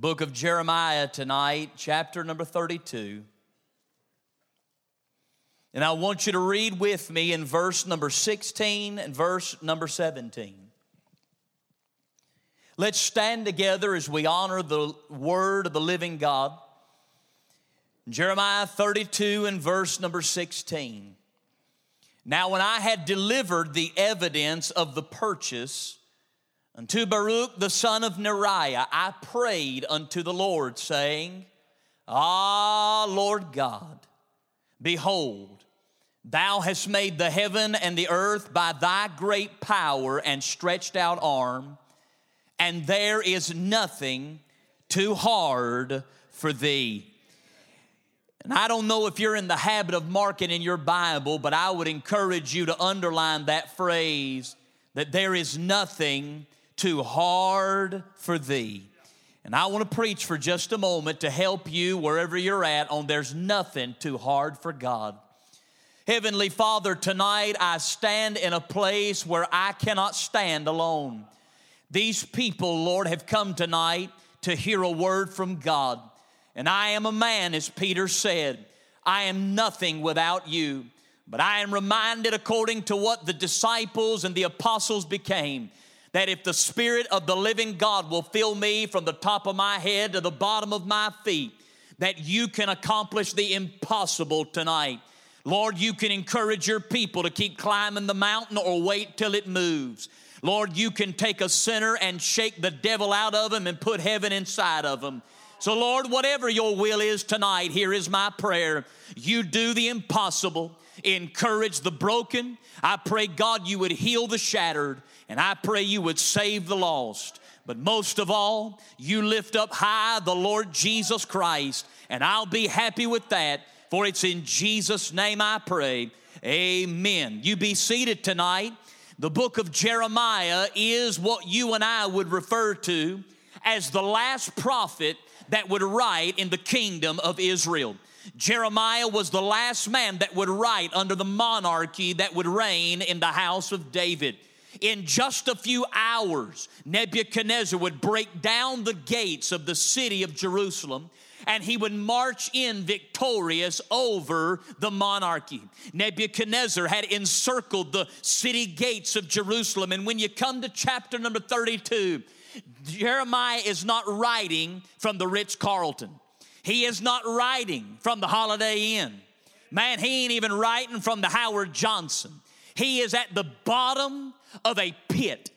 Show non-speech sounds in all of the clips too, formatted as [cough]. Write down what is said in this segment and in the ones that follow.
book of Jeremiah tonight, chapter number 32. And I want you to read with me in verse number 16 and verse number 17. Let's stand together as we honor the word of the living God. Jeremiah 32 and verse number 16. Now, when I had delivered the evidence of the purchase unto Baruch the son of Neriah, I prayed unto the Lord, saying, Ah, Lord God, behold, thou hast made the heaven and the earth by thy great power and stretched out arm, and there is nothing too hard for thee. And I don't know if you're in the habit of marking in your Bible, but I would encourage you to underline that phrase that there is nothing too hard for thee. And I want to preach for just a moment to help you wherever you're at on there's nothing too hard for God. Heavenly Father, tonight I stand in a place where I cannot stand alone. These people, Lord, have come tonight to hear a word from God. And I am a man, as Peter said, I am nothing without you. But I am reminded, according to what the disciples and the apostles became, that if the Spirit of the living God will fill me from the top of my head to the bottom of my feet, that you can accomplish the impossible tonight. Lord, you can encourage your people to keep climbing the mountain or wait till it moves. Lord, you can take a sinner and shake the devil out of him and put heaven inside of him. So, Lord, whatever your will is tonight, here is my prayer. You do the impossible, encourage the broken. I pray, God, you would heal the shattered, and I pray you would save the lost. But most of all, you lift up high the Lord Jesus Christ, and I'll be happy with that, for it's in Jesus' name I pray. Amen. You be seated tonight. The book of Jeremiah is what you and I would refer to as the last prophet that would write in the kingdom of Israel. Jeremiah was the last man that would write under the monarchy that would reign in the house of David. In just a few hours, Nebuchadnezzar would break down the gates of the city of Jerusalem and he would march in victorious over the monarchy. Nebuchadnezzar had encircled the city gates of Jerusalem. And when you come to chapter number 32, Jeremiah is not writing from the Ritz Carlton. He is not writing from the Holiday Inn. Man, he ain't even writing from the Howard Johnson. He is at the bottom of a pit.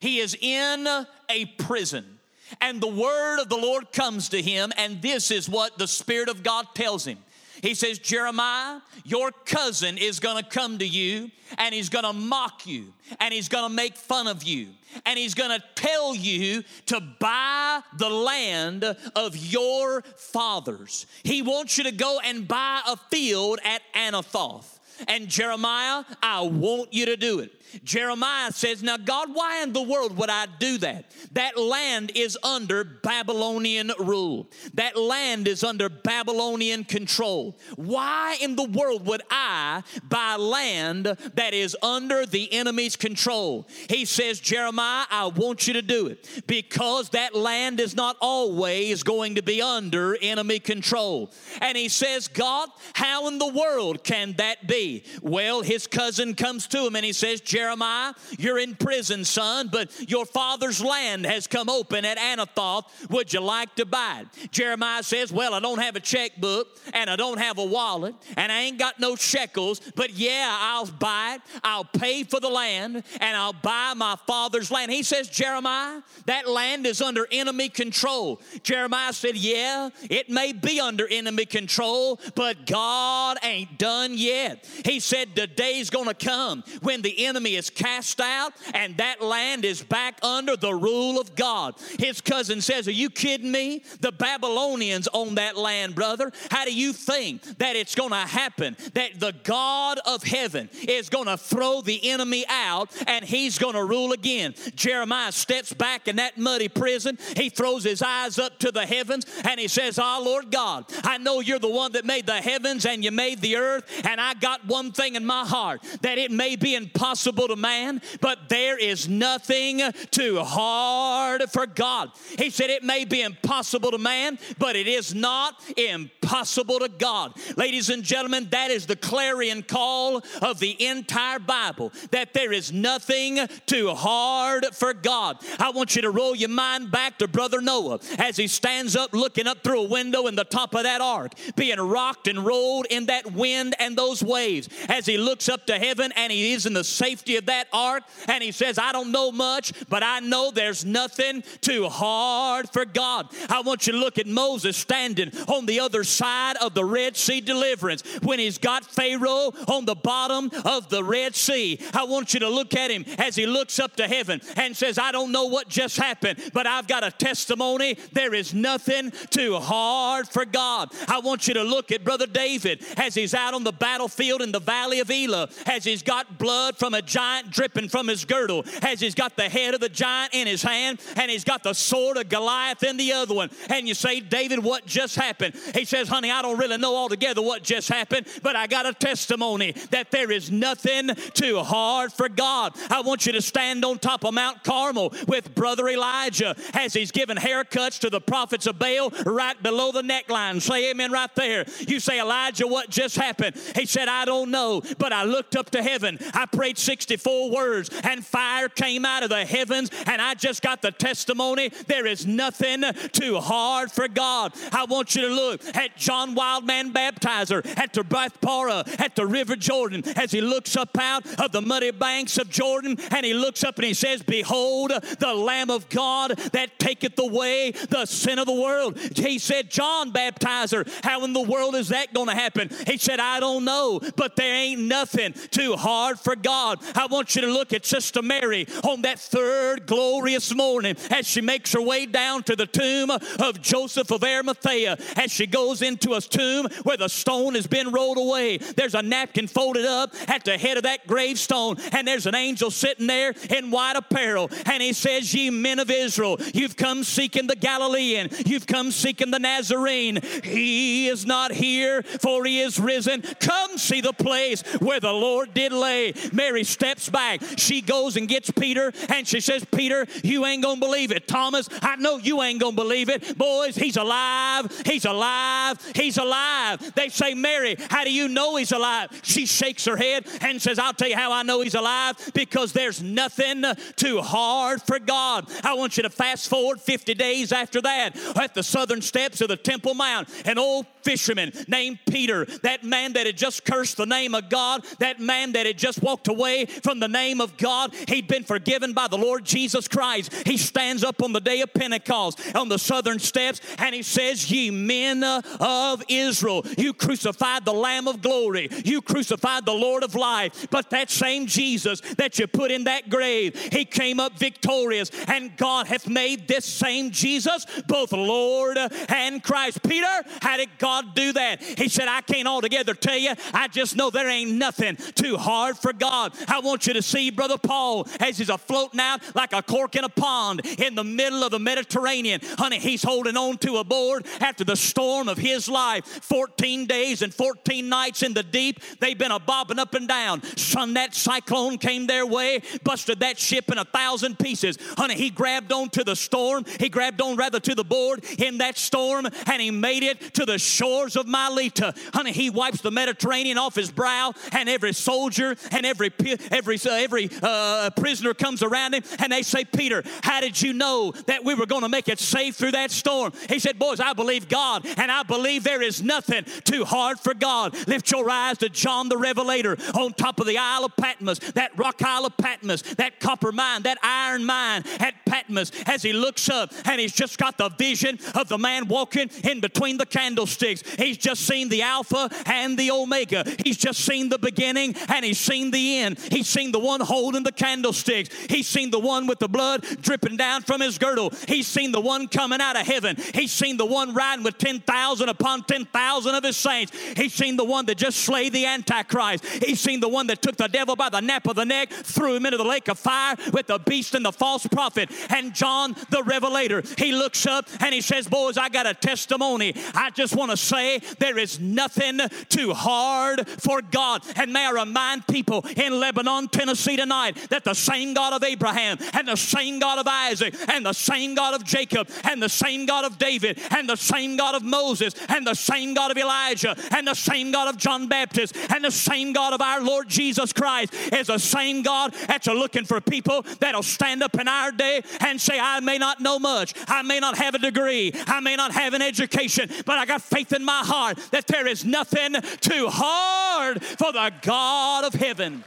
He is in a prison. And the word of the Lord comes to him, and this is what the Spirit of God tells him. He says, Jeremiah, your cousin is gonna come to you and he's gonna mock you and he's gonna make fun of you and he's gonna tell you to buy the land of your fathers. He wants you to go and buy a field at Anathoth. And Jeremiah, I want you to do it. Jeremiah says, Now, God, why in the world would I do that? That land is under Babylonian rule, that land is under Babylonian control. Why in the world would I buy land that is under the enemy's control? He says, Jeremiah, I want you to do it because that land is not always going to be under enemy control. And he says, God, how in the world can that be? Well, his cousin comes to him and he says, Jeremiah, you're in prison, son, but your father's land has come open at Anathoth. Would you like to buy it? Jeremiah says, Well, I don't have a checkbook and I don't have a wallet and I ain't got no shekels, but yeah, I'll buy it. I'll pay for the land and I'll buy my father's land. He says, Jeremiah, that land is under enemy control. Jeremiah said, Yeah, it may be under enemy control, but God ain't done yet. He said, The day's gonna come when the enemy is cast out and that land is back under the rule of God. His cousin says, Are you kidding me? The Babylonians own that land, brother. How do you think that it's to happen? That the God of heaven is to throw the enemy out and he's to rule again. Jeremiah steps back in that muddy prison. He throws his eyes up to the heavens and he says, Ah, oh, Lord God, I know you're the one that made the heavens and you made the earth, and I got one thing in my heart that it may be impossible to man, but there is nothing too hard for God. He said, It may be impossible to man, but it is not impossible to God. Ladies and gentlemen, that is the clarion call of the entire Bible that there is nothing too hard for God. I want you to roll your mind back to Brother Noah as he stands up looking up through a window in the top of that ark, being rocked and rolled in that wind and those waves. As he looks up to heaven and he is in the safety of that ark, and he says, I don't know much, but I know there's nothing too hard for God. I want you to look at Moses standing on the other side of the Red Sea deliverance when he's got Pharaoh on the bottom of the Red Sea. I want you to look at him as he looks up to heaven and says, I don't know what just happened, but I've got a testimony. There is nothing too hard for God. I want you to look at Brother David as he's out on the battlefield in the valley of Elah, Has he's got blood from a giant dripping from his girdle, Has he's got the head of the giant in his hand, and he's got the sword of Goliath in the other one. And you say, David, what just happened? He says, Honey, I don't really know altogether what just happened, but I got a testimony that there is nothing too hard for God. I want you to stand on top of Mount Carmel with Brother Elijah as he's giving haircuts to the prophets of Baal right below the neckline. Say amen right there. You say, Elijah, what just happened? He said, I don't know, but I looked up to heaven. I prayed 64 words, and fire came out of the heavens, and I just got the testimony there is nothing too hard for God. I want you to look at John Wildman Baptizer at the Bethabara at the River Jordan as he looks up out of the muddy banks of Jordan and he looks up and he says, Behold, the Lamb of God that taketh away the sin of the world. He said, John Baptizer, how in the world is that going to happen? He said, I don't know, but there ain't nothing too hard for God. I want you to look at Sister Mary on that third glorious morning as she makes her way down to the tomb of Joseph of Arimathea. As she goes into a tomb where the stone has been rolled away, there's a napkin folded up at the head of that gravestone, and there's an angel sitting there in white apparel. And he says, Ye men of Israel, you've come seeking the Galilean, you've come seeking the Nazarene. He is not here, for he is risen. Come see the place where the Lord did lay. Mary steps back. She goes and gets Peter, and she says, Peter, you ain't gonna believe it. Thomas, I know you ain't gonna believe it. Boys, he's alive. He's alive. He's alive. They say, Mary, how do you know he's alive? She shakes her head and says, I'll tell you how I know he's alive because there's nothing too hard for God. I want you to fast forward 50 days after that at the southern steps of the Temple Mount. An old fisherman named Peter, that man that had just cursed the name of God, that man that had just walked away from the name of God, he'd been forgiven by the Lord Jesus Christ. He stands up on the day of Pentecost on the southern steps and he says, Ye men of Israel, you crucified the Lamb of glory, you crucified the Lord of life. But that same Jesus that you put in that grave, he came up victorious, and God hath made this same Jesus both Lord and Christ. Peter, had it do that? He said, I can't altogether tell you. I just know there ain't nothing too hard for God. I want you to see Brother Paul as he's floating out like a cork in a pond in the middle of the Mediterranean. Honey, he's holding on to a board after the storm of his life. 14 days and 14 nights in the deep. They've been a bobbing up and down. Son, that cyclone came their way, busted that ship in a thousand pieces. Honey, he grabbed on to the storm. He grabbed on rather to the board in that storm and he made it to the shores of Melita. Honey, he wipes the Mediterranean off his brow and every soldier and every every uh, every uh, prisoner comes around him and they say, Peter, how did you know that we were going to make it safe through that storm? He said, Boys, I believe God and I believe there is nothing too hard for God. Lift your eyes to John the Revelator on top of the Isle of Patmos, that rock Isle of Patmos, that copper mine, that iron mine at Patmos, as he looks up and he's just got the vision of the man walking in between the candlesticks. He's just seen the Alpha and the Omega. He's just seen the beginning and he's seen the end. He's seen the one holding the candlesticks. He's seen the one with the blood dripping down from his girdle. He's seen the one coming out of heaven. He's seen the one riding with 10,000 upon 10,000 of his saints. He's seen the one that just slayed the Antichrist. He's seen the one that took the devil by the nape of the neck, threw him into the lake of fire with the beast and the false prophet. And John the Revelator, he looks up and he says, Boys, I got a testimony. I just want to say there is nothing too hard for God. And may I remind people in Lebanon, Tennessee tonight that the same God of Abraham and the same God of Isaac and the same God of Jacob and the same God of David and the same God of Moses and the same God of Elijah and the same God of John Baptist and the same God of our Lord Jesus Christ is the same God that's looking for people that'll stand up in our day and say, I may not know much, I may not have a degree, I may not have an education, but I got faith in my heart that there is nothing too hard for the God of heaven.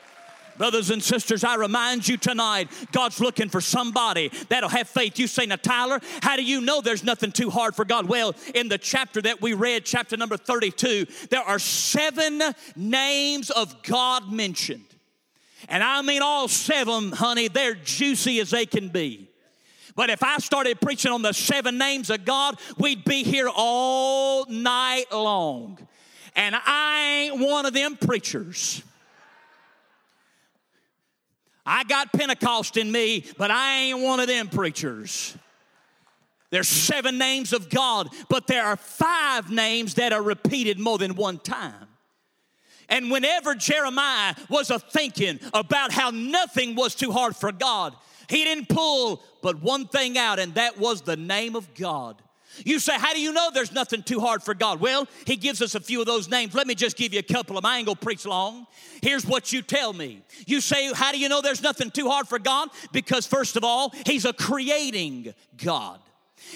Brothers and sisters, I remind you tonight, God's looking for somebody that'll have faith. You say, now, Tyler, how do you know there's nothing too hard for God? Well, in the chapter that we read, chapter number 32, there are seven names of God mentioned. And I mean all seven, honey, they're juicy as they can be. But if I started preaching on the seven names of God, we'd be here all night long. And I ain't one of them preachers. I got Pentecost in me, but I ain't one of them preachers. There's seven names of God, but there are five names that are repeated more than one time. And whenever Jeremiah was a thinking about how nothing was too hard for God, he didn't pull but one thing out, and that was the name of God. You say, How do you know there's nothing too hard for God? Well, He gives us a few of those names. Let me just give you a couple of them. I ain't gonna preach long. Here's what you tell me. You say, How do you know there's nothing too hard for God? Because, first of all, He's a creating God.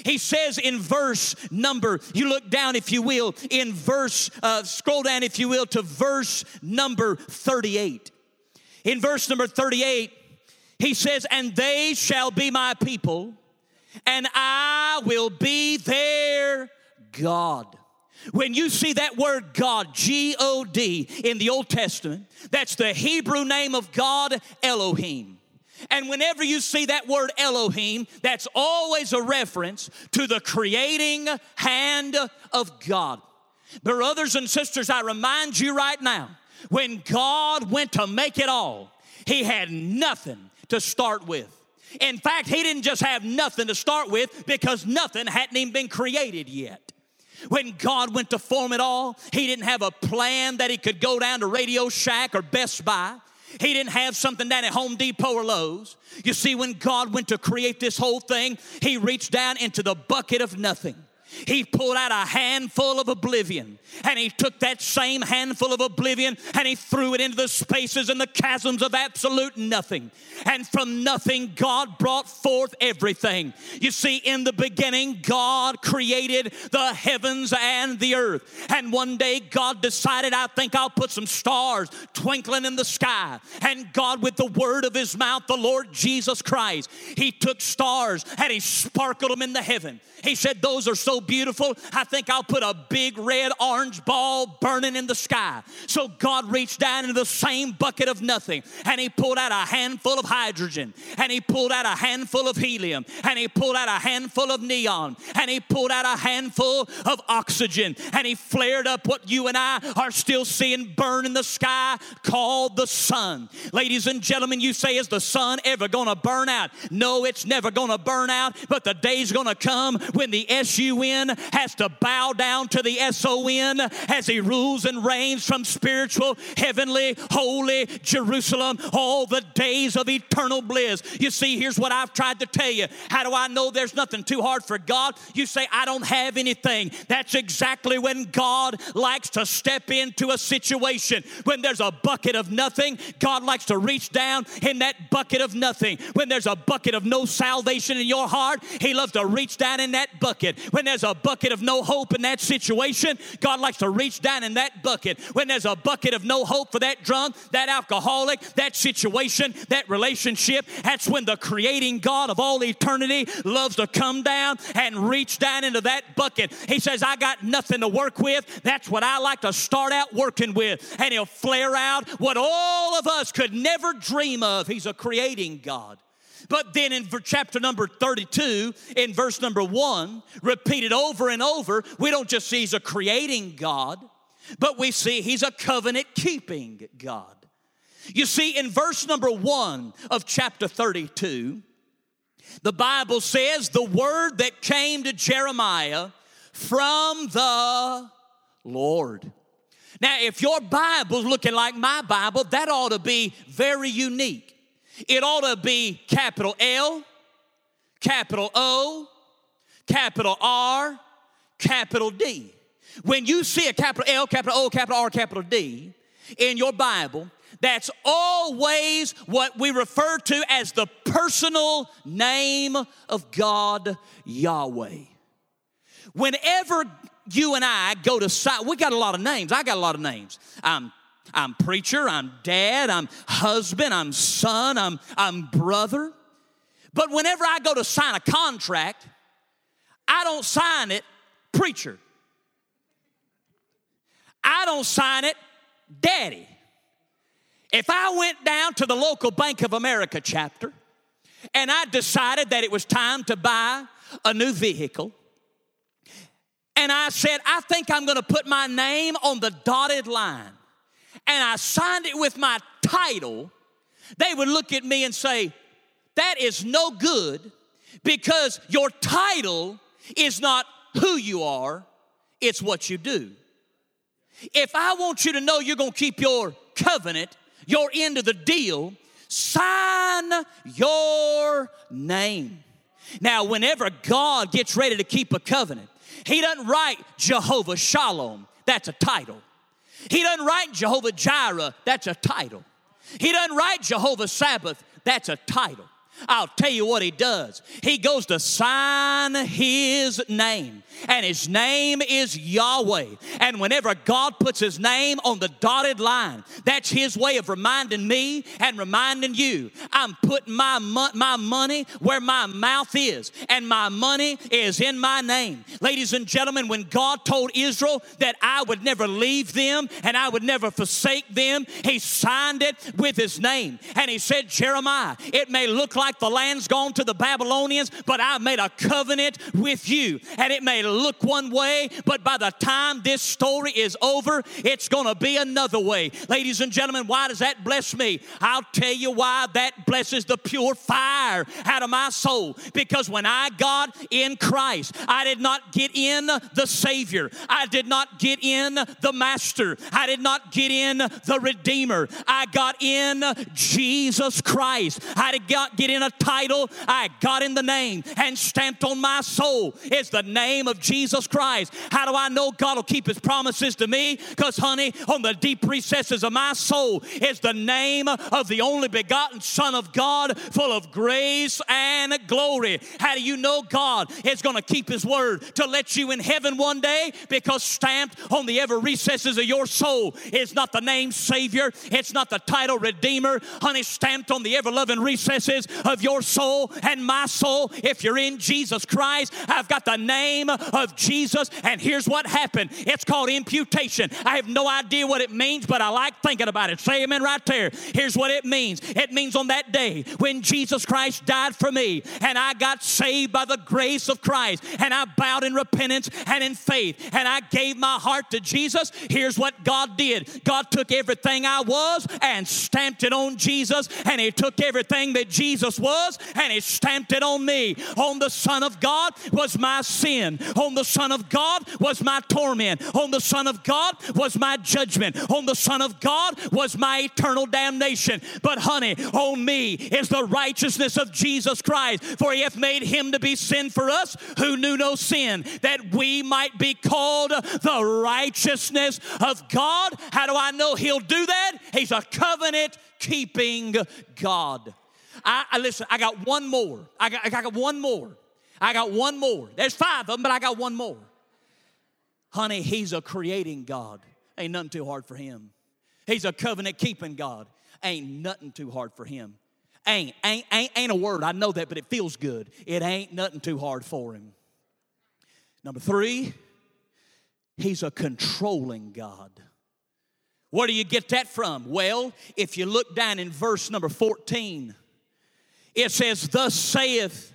He says in verse number, you look down if you will, in verse, uh, scroll down if you will to verse number 38. In verse number 38, he says, And they shall be my people, and I will be their God. When you see that word God, G O D, in the Old Testament, that's the Hebrew name of God, Elohim. And whenever you see that word Elohim, that's always a reference to the creating hand of God. Brothers and sisters, I remind you right now, when God went to make it all, He had nothing to start with. In fact, he didn't just have nothing to start with because nothing hadn't even been created yet. When God went to form it all, he didn't have a plan that he could go down to Radio Shack or Best Buy. He didn't have something down at Home Depot or Lowe's. You see, when God went to create this whole thing, he reached down into the bucket of nothing. He pulled out a handful of oblivion and he took that same handful of oblivion and he threw it into the spaces and the chasms of absolute nothing. And from nothing, God brought forth everything. You see, in the beginning, God created the heavens and the earth. And one day, God decided, I think I'll put some stars twinkling in the sky. And God, with the word of his mouth, the Lord Jesus Christ, he took stars and he sparkled them in the heaven. He said, Those are so beautiful, I think I'll put a big red orange ball burning in the sky. So God reached down into the same bucket of nothing and He pulled out a handful of hydrogen and He pulled out a handful of helium and He pulled out a handful of neon and He pulled out a handful of oxygen and He flared up what you and I are still seeing burn in the sky called the sun. Ladies and gentlemen, you say, Is the sun ever gonna burn out? No, it's never gonna burn out, but the day's gonna come when the S-U-N has to bow down to the S-O-N as he rules and reigns from spiritual, heavenly, holy Jerusalem all the days of eternal bliss. You see, here's what I've tried to tell you. How do I know there's nothing too hard for God? You say, I don't have anything. That's exactly when God likes to step into a situation. When there's a bucket of nothing, God likes to reach down in that bucket of nothing. When there's a bucket of no salvation in your heart, He loves to reach down in that bucket. When there's a bucket of no hope in that situation, God likes to reach down in that bucket. When there's a bucket of no hope for that drunk, that alcoholic, that situation, that relationship, that's when the creating God of all eternity loves to come down and reach down into that bucket. He says, I got nothing to work with. That's what I like to start out working with. And He'll flare out what all of us could never dream of. He's a creating God. But then in chapter number 32, in verse number one, repeated over and over, we don't just see he's a creating God, but we see he's a covenant keeping God. You see, in verse number one of chapter 32, the Bible says the word that came to Jeremiah from the Lord. Now, if your Bible's looking like my Bible, that ought to be very unique. It ought to be capital L, capital O, capital R, capital D. When you see a capital L, capital O, capital R, capital D in your Bible, that's always what we refer to as the personal name of God, Yahweh. Whenever you and I go to site, we got a lot of names. I got a lot of names. I'm I'm preacher, I'm dad, I'm husband, I'm son, I'm, I'm brother. But whenever I go to sign a contract, I don't sign it preacher. I don't sign it daddy. If I went down to the local Bank of America chapter and I decided that it was time to buy a new vehicle, and I said, I think I'm gonna put my name on the dotted line, and I signed it with my title, they would look at me and say, That is no good because your title is not who you are, it's what you do. If I want you to know you're gonna keep your covenant, your end of the deal, sign your name. Now, whenever God gets ready to keep a covenant, He doesn't write Jehovah Shalom, that's a title. He doesn't write Jehovah Jireh, that's a title. He doesn't write Jehovah Sabaoth, that's a title. I'll tell you what he does. He goes to sign his name, and his name is Yahweh. And whenever God puts his name on the dotted line, that's his way of reminding me and reminding you I'm putting my, mo- my money where my mouth is, and my money is in my name. Ladies and gentlemen, when God told Israel that I would never leave them and I would never forsake them, he signed it with his name. And he said, Jeremiah, it may look like the land's gone to the Babylonians, but I've made a covenant with you. And it may look one way, but by the time this story is over, it's going to be another way. Ladies and gentlemen, why does that bless me? I'll tell you why that blesses the pure fire out of my soul. Because when I got in Christ, I did not get in the Savior, I did not get in the Master, I did not get in the Redeemer. I got in Jesus Christ. I did not get in a title, I got in the name and stamped on my soul is the name of Jesus Christ. How do I know God will keep his promises to me? Because, honey, on the deep recesses of my soul is the name of the only begotten Son of God, full of grace and glory. How do you know God is going to keep his word to let you in heaven one day? Because stamped on the ever recesses of your soul is not the name Savior, it's not the title Redeemer, honey, stamped on the ever loving recesses of your soul and my soul. If you're in Jesus Christ, I've got the name of Jesus. And here's what happened it's called imputation. I have no idea what it means, but I like thinking about it. Say amen right there. Here's what it means it means on that day when Jesus Christ died for me and I got saved by the grace of Christ and I bowed in repentance and in faith and I gave my heart to Jesus. Here's what God did God took everything I was and stamped it on Jesus, and He took everything that Jesus was and he stamped it on me. On the Son of God was my sin. On the Son of God was my torment. On the Son of God was my judgment. On the Son of God was my eternal damnation. But honey, on me is the righteousness of Jesus Christ. For he hath made him to be sin for us who knew no sin, that we might be called the righteousness of God. How do I know he'll do that? He's a covenant keeping God. I, I listen, I got one more. I got, I got one more. I got one more. There's five of them, but I got one more. Honey, He's a creating God. Ain't nothing too hard for Him. He's a covenant keeping God. Ain't nothing too hard for Him. Ain't, ain't, ain't, ain't a word. I know that, but it feels good. It ain't nothing too hard for Him. Number three, He's a controlling God. Where do you get that from? Well, if you look down in verse number 14, it says, Thus saith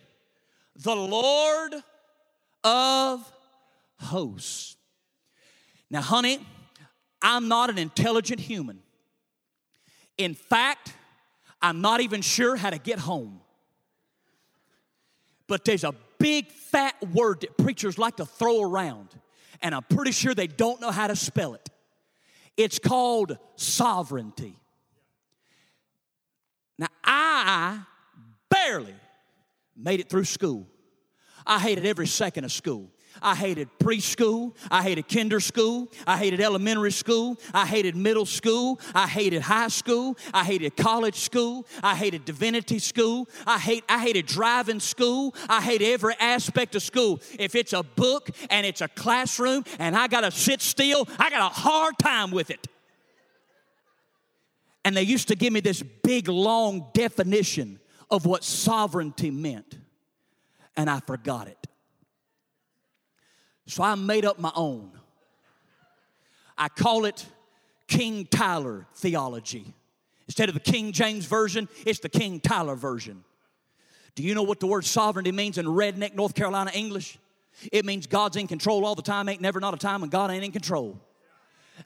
the Lord of hosts. Now, honey, I'm not an intelligent human. In fact, I'm not even sure how to get home. But there's a big fat word that preachers like to throw around, and I'm pretty sure they don't know how to spell it. It's called sovereignty. Now, I barely made it through school. I hated every second of school. I hated preschool. I hated kinder school. I hated elementary school. I hated middle school. I hated high school. I hated college school. I hated divinity school. I hate I hated driving school. I hate every aspect of school. If it's a book and it's a classroom and I got to sit still, I got a hard time with it. And they used to give me this big long definition of what sovereignty meant. And I forgot it. So I made up my own. I call it King Tyler theology. Instead of the King James Version, it's the King Tyler Version. Do you know what the word sovereignty means in redneck North Carolina English? It means God's in control all the time, ain't never not a time when God ain't in control.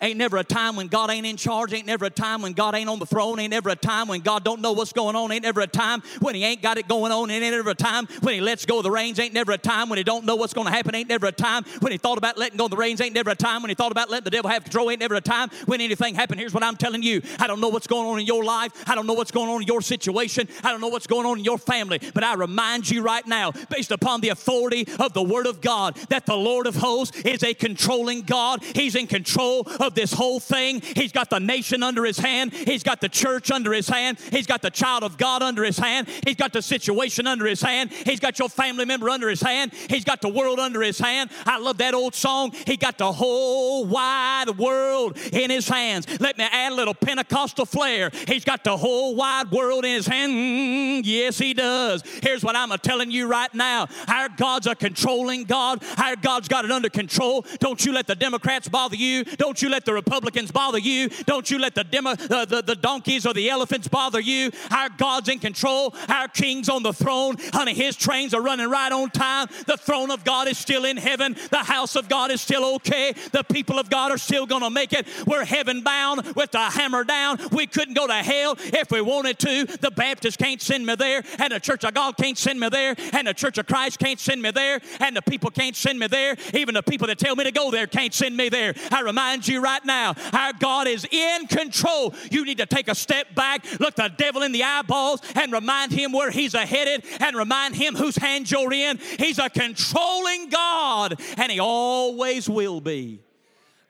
Ain't never a time when God ain't in charge. Ain't never a time when God ain't on the throne. Ain't never a time when God don't know what's going on. Ain't never a time when He ain't got it going on. Ain't never a time when He lets go of the reins. Ain't never a time when He don't know what's going to happen. Ain't never a time when He thought about letting go of the reins. Ain't never a time when He thought about letting the devil have control. Ain't never a time when anything happened. Here's what I'm telling you. I don't know what's going on in your life. I don't know what's going on in your situation. I don't know what's going on in your family. But I remind you right now, based upon the authority of the Word of God, that the Lord of hosts is a controlling God. He's in control of this whole thing thing. He's got the nation under his hand. He's got the church under his hand. He's got the child of God under his hand. He's got the situation under his hand. He's got your family member under his hand. He's got the world under his hand. I love that old song. He got the whole wide world in his hands. Let me add a little Pentecostal flair. He's got the whole wide world in his hand. Mm, yes, he does. Here's what I'm telling you right now. Our God's a controlling God. Our God's got it under control. Don't you let the Democrats bother you. Don't you let the Republicans bother you. Don't you let the, demo, the, the donkeys or the elephants bother you. Our God's in control. Our King's on the throne. Honey, His trains are running right on time. The throne of God is still in heaven. The house of God is still okay. The people of God are still going to make it. We're heaven bound with the hammer down. We couldn't go to hell if we wanted to. The Baptist can't send me there, and the Church of God can't send me there, and the Church of Christ can't send me there, and the people can't send me there. Even the people that tell me to go there can't send me there. I remind you right now, our God is in control. You need to take a step back, look the devil in the eyeballs, and remind him where he's headed, and remind him whose hands you're in. He's a controlling God, and he always will be.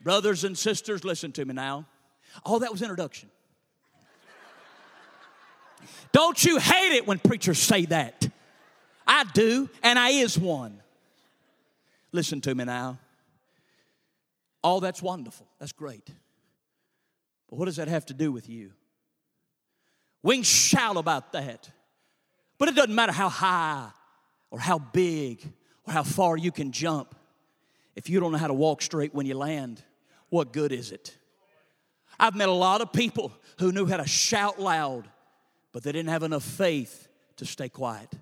Brothers and sisters, listen to me now. All that was introduction. Don't you hate it when preachers say that? I do, and I is one. Listen to me now. All that's wonderful. That's great. But what does that have to do with you? We can shout about that. But it doesn't matter how high or how big or how far you can jump. If you don't know how to walk straight when you land, what good is it? I've met a lot of people who knew how to shout loud, but they didn't have enough faith to stay quiet.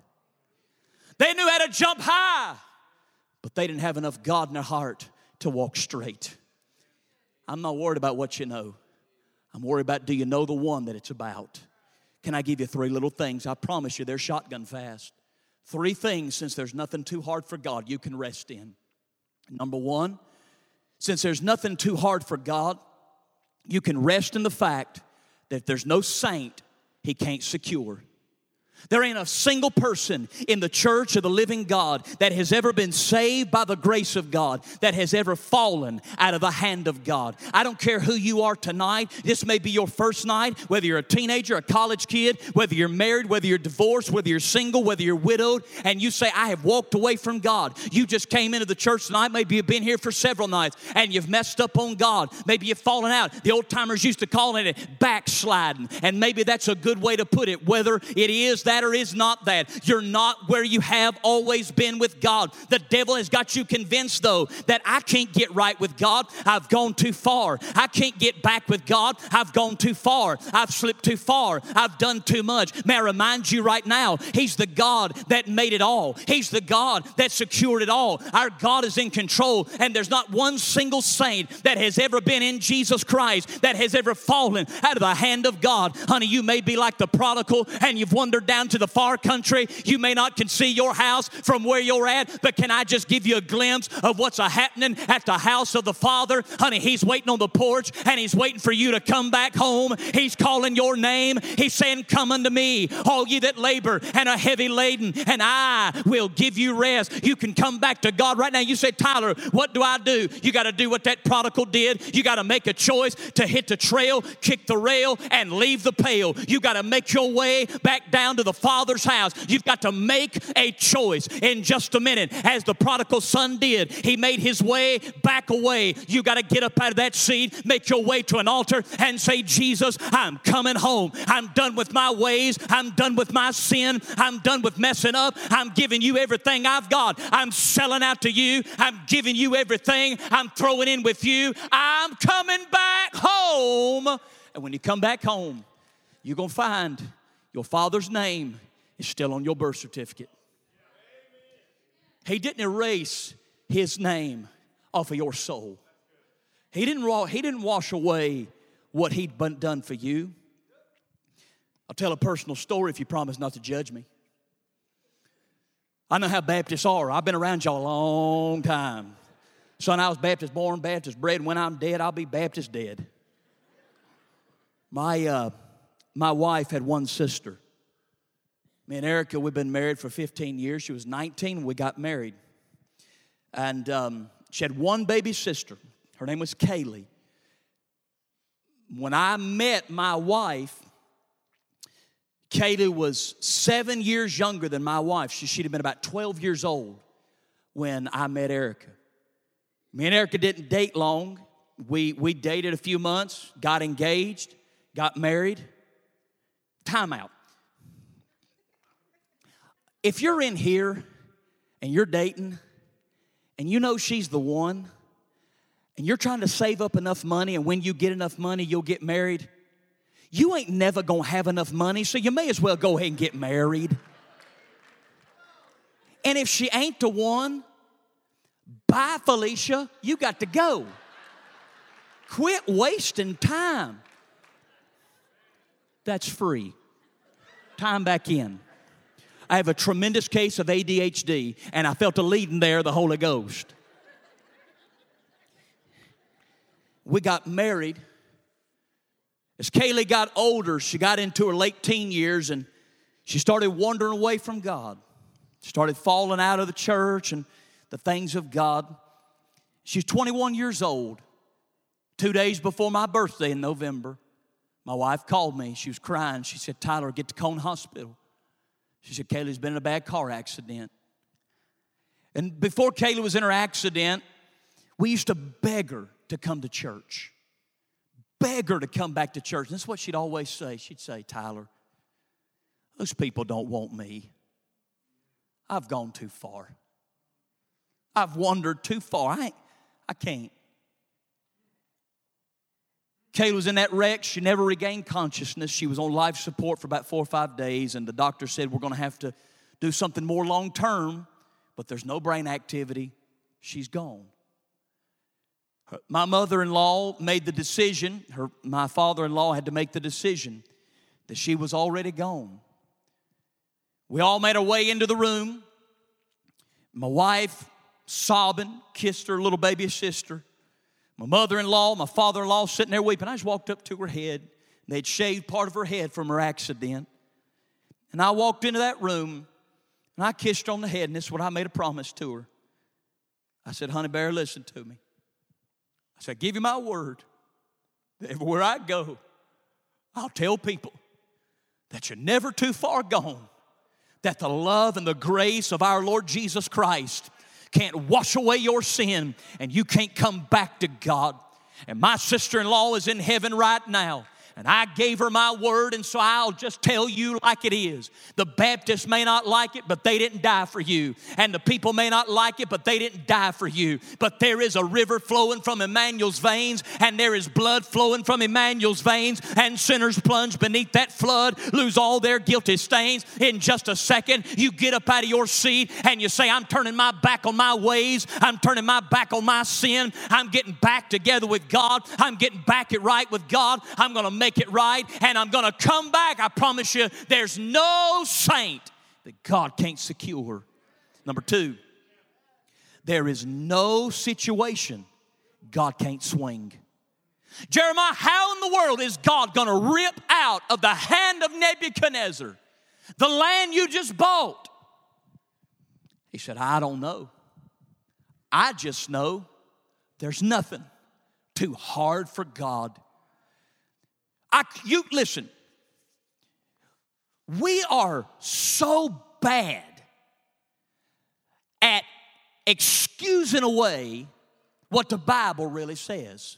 They knew how to jump high, but they didn't have enough God in their heart to walk straight. I'm not worried about what you know. I'm worried about do you know the one that it's about? Can I give you three little things? I promise you they're shotgun fast. Three things, since there's nothing too hard for God, you can rest in. Number one, since there's nothing too hard for God, you can rest in the fact that there's no saint he can't secure. There ain't a single person in the church of the living God that has ever been saved by the grace of God, that has ever fallen out of the hand of God. I don't care who you are tonight. This may be your first night, whether you're a teenager, a college kid, whether you're married, whether you're divorced, whether you're single, whether you're widowed, and you say, I have walked away from God. You just came into the church tonight. Maybe you've been here for several nights and you've messed up on God. Maybe you've fallen out. The old timers used to call it backsliding, and maybe that's a good way to put it, whether it is that or is not that. You're not where you have always been with God. The devil has got you convinced, though, that I can't get right with God. I've gone too far. I can't get back with God. I've gone too far. I've slipped too far. I've done too much. May I remind you right now, He's the God that made it all. He's the God that secured it all. Our God is in control, and there's not one single saint that has ever been in Jesus Christ that has ever fallen out of the hand of God. Honey, you may be like the prodigal and you've wandered down down to the far country. You may not can see your house from where you're at, but can I just give you a glimpse of what's a happening at the house of the Father? Honey, He's waiting on the porch and He's waiting for you to come back home. He's calling your name. He's saying, Come unto me, all ye that labor and are heavy laden, and I will give you rest. You can come back to God right now. You say, Tyler, what do I do? You got to do what that prodigal did. You got to make a choice to hit the trail, kick the rail, and leave the pail. You got to make your way back down to the Father's house. You've got to make a choice in just a minute, as the prodigal son did. He made his way back away. You got to get up out of that seat, make your way to an altar, and say, Jesus, I'm coming home. I'm done with my ways. I'm done with my sin. I'm done with messing up. I'm giving you everything I've got. I'm selling out to you. I'm giving you everything. I'm throwing in with you. I'm coming back home. And when you come back home, you're going to find your father's name is still on your birth certificate. He didn't erase his name off of your soul. He didn't, he didn't wash away what he'd done for you. I'll tell a personal story if you promise not to judge me. I know how Baptists are. I've been around y'all a long time. Son, I was Baptist born, Baptist bred. When I'm dead, I'll be Baptist dead. My, uh, my wife had one sister. Me and Erica, we've been married for 15 years. She was 19 when we got married. And um, she had one baby sister. Her name was Kaylee. When I met my wife, Kaylee was seven years younger than my wife. She, she'd have been about 12 years old when I met Erica. Me and Erica didn't date long. We, we dated a few months, got engaged, got married. Time out. If you're in here and you're dating and you know she's the one and you're trying to save up enough money and when you get enough money you'll get married, you ain't never gonna have enough money, so you may as well go ahead and get married. And if she ain't the one, bye, Felicia, you got to go. Quit wasting time. That's free. Time back in. I have a tremendous case of ADHD, and I felt a leading there, the Holy Ghost. We got married. As Kaylee got older, she got into her late teen years and she started wandering away from God. She Started falling out of the church and the things of God. She's 21 years old. Two days before my birthday in November, my wife called me. She was crying. She said, Tyler, get to Cone Hospital. She said, Kaylee's been in a bad car accident. And before Kaylee was in her accident, we used to beg her to come to church. Beg her to come back to church. And that's what she'd always say. She'd say, Tyler, those people don't want me. I've gone too far. I've wandered too far. I, I can't. Kaylee was in that wreck. She never regained consciousness. She was on life support for about four or five days, and the doctor said, We're going to have to do something more long term, but there's no brain activity. She's gone. My mother in law made the decision, her, my father in law had to make the decision that she was already gone. We all made our way into the room. My wife, sobbing, kissed her little baby sister. My mother in law, my father in law sitting there weeping. I just walked up to her head. They'd shaved part of her head from her accident. And I walked into that room and I kissed her on the head, and this is what I made a promise to her. I said, Honey Bear, listen to me. I said, Give you my word that everywhere I go, I'll tell people that you're never too far gone, that the love and the grace of our Lord Jesus Christ can't wash away your sin and you can't come back to God. And my sister in law is in heaven right now. And I gave her my word, and so I'll just tell you like it is. The Baptists may not like it, but they didn't die for you. And the people may not like it, but they didn't die for you. But there is a river flowing from Emmanuel's veins, and there is blood flowing from Emmanuel's veins, and sinners plunge beneath that flood, lose all their guilty stains. In just a second, you get up out of your seat and you say, I'm turning my back on my ways, I'm turning my back on my sin, I'm getting back together with God, I'm getting back it right with God, I'm gonna make make it right, and I'm gonna come back. I promise you, there's no saint that God can't secure. Number two, there is no situation God can't swing. Jeremiah, how in the world is God gonna rip out of the hand of Nebuchadnezzar the land you just bought? He said, I don't know. I just know there's nothing too hard for God. I, you listen. We are so bad at excusing away what the Bible really says.